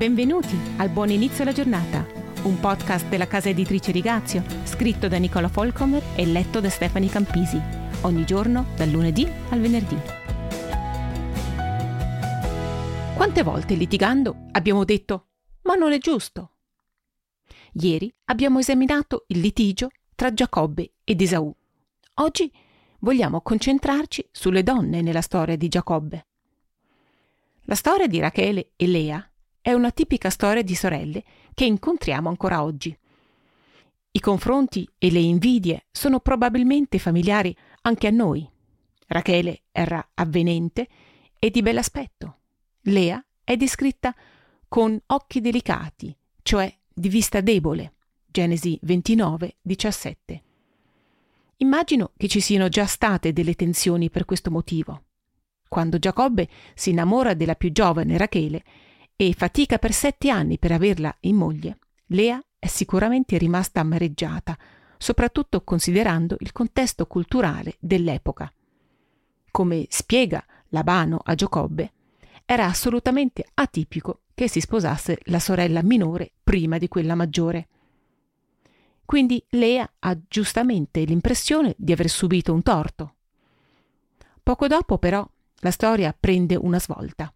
Benvenuti al Buon Inizio alla Giornata, un podcast della casa editrice Rigazio, scritto da Nicola Folcomer e letto da Stefani Campisi, ogni giorno dal lunedì al venerdì. Quante volte litigando abbiamo detto ma non è giusto? Ieri abbiamo esaminato il litigio tra Giacobbe ed Esaù. Oggi vogliamo concentrarci sulle donne nella storia di Giacobbe. La storia di Rachele e Lea è una tipica storia di sorelle che incontriamo ancora oggi. I confronti e le invidie sono probabilmente familiari anche a noi. Rachele era avvenente e di bell'aspetto. Lea è descritta con occhi delicati, cioè di vista debole. Genesi 29, 17. Immagino che ci siano già state delle tensioni per questo motivo. Quando Giacobbe si innamora della più giovane Rachele, e fatica per sette anni per averla in moglie, Lea è sicuramente rimasta amareggiata, soprattutto considerando il contesto culturale dell'epoca. Come spiega Labano a Giacobbe, era assolutamente atipico che si sposasse la sorella minore prima di quella maggiore. Quindi Lea ha giustamente l'impressione di aver subito un torto. Poco dopo, però, la storia prende una svolta.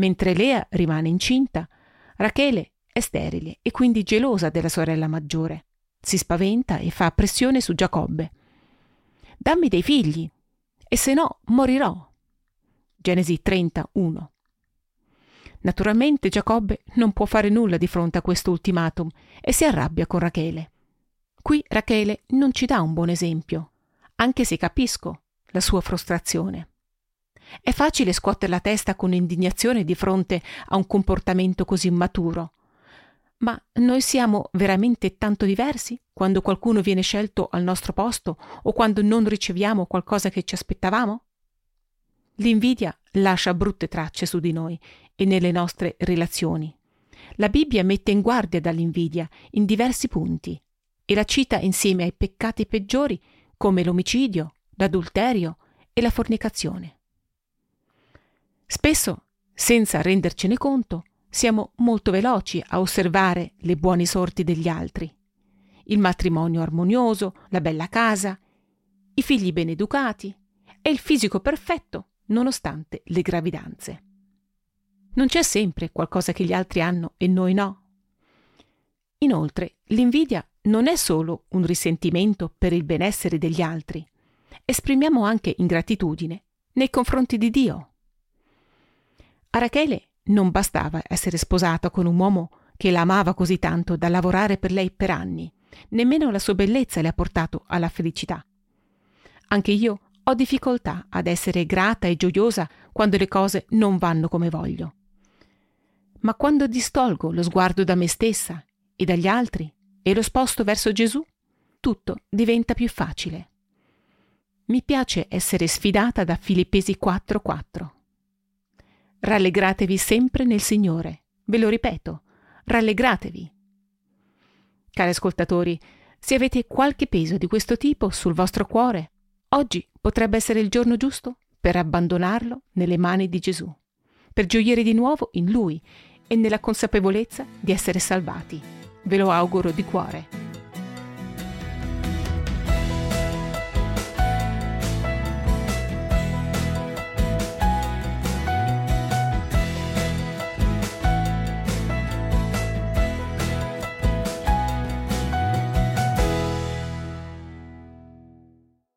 Mentre Lea rimane incinta, Rachele è sterile e quindi gelosa della sorella maggiore. Si spaventa e fa pressione su Giacobbe. Dammi dei figli, e se no morirò. Genesi 31. Naturalmente Giacobbe non può fare nulla di fronte a questo ultimatum e si arrabbia con Rachele. Qui Rachele non ci dà un buon esempio, anche se capisco la sua frustrazione. È facile scuotere la testa con indignazione di fronte a un comportamento così immaturo. Ma noi siamo veramente tanto diversi quando qualcuno viene scelto al nostro posto o quando non riceviamo qualcosa che ci aspettavamo? L'invidia lascia brutte tracce su di noi e nelle nostre relazioni. La Bibbia mette in guardia dall'invidia in diversi punti e la cita insieme ai peccati peggiori come l'omicidio, l'adulterio e la fornicazione. Spesso, senza rendercene conto, siamo molto veloci a osservare le buone sorti degli altri. Il matrimonio armonioso, la bella casa, i figli ben educati e il fisico perfetto nonostante le gravidanze. Non c'è sempre qualcosa che gli altri hanno e noi no. Inoltre, l'invidia non è solo un risentimento per il benessere degli altri, esprimiamo anche ingratitudine nei confronti di Dio. A Rachele non bastava essere sposata con un uomo che la amava così tanto da lavorare per lei per anni. Nemmeno la sua bellezza le ha portato alla felicità. Anche io ho difficoltà ad essere grata e gioiosa quando le cose non vanno come voglio. Ma quando distolgo lo sguardo da me stessa e dagli altri e lo sposto verso Gesù, tutto diventa più facile. Mi piace essere sfidata da Filippesi 4:4. Rallegratevi sempre nel Signore. Ve lo ripeto, rallegratevi. Cari ascoltatori, se avete qualche peso di questo tipo sul vostro cuore, oggi potrebbe essere il giorno giusto per abbandonarlo nelle mani di Gesù, per gioire di nuovo in Lui e nella consapevolezza di essere salvati. Ve lo auguro di cuore.